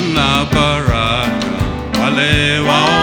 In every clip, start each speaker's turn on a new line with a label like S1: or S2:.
S1: na baraka wale wale.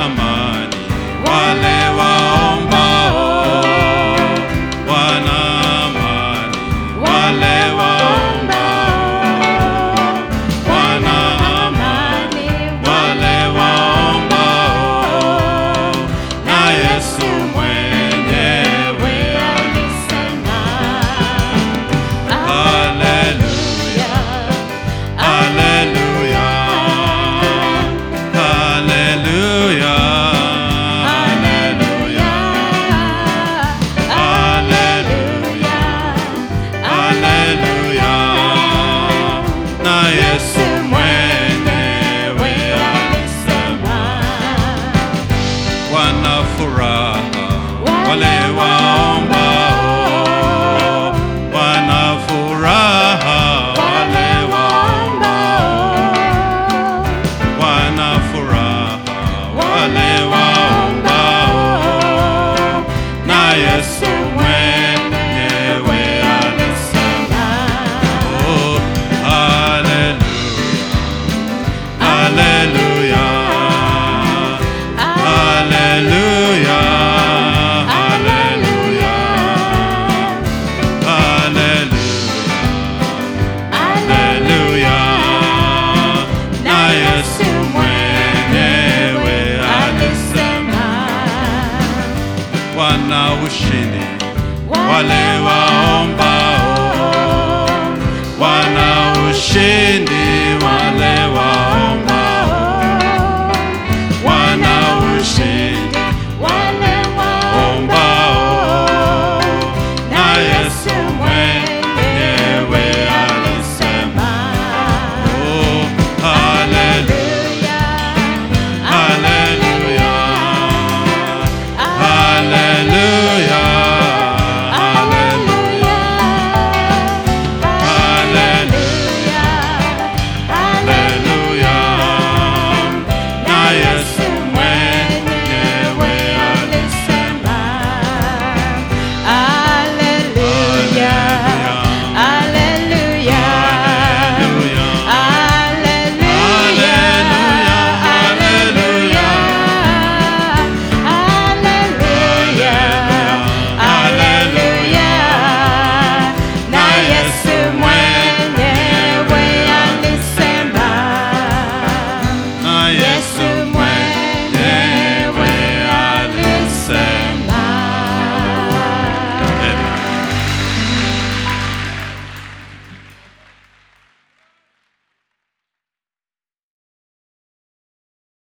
S1: amani. Wale Torah. Wale ushindi. Wale waombao oh, oh, oh. wana ushindi wale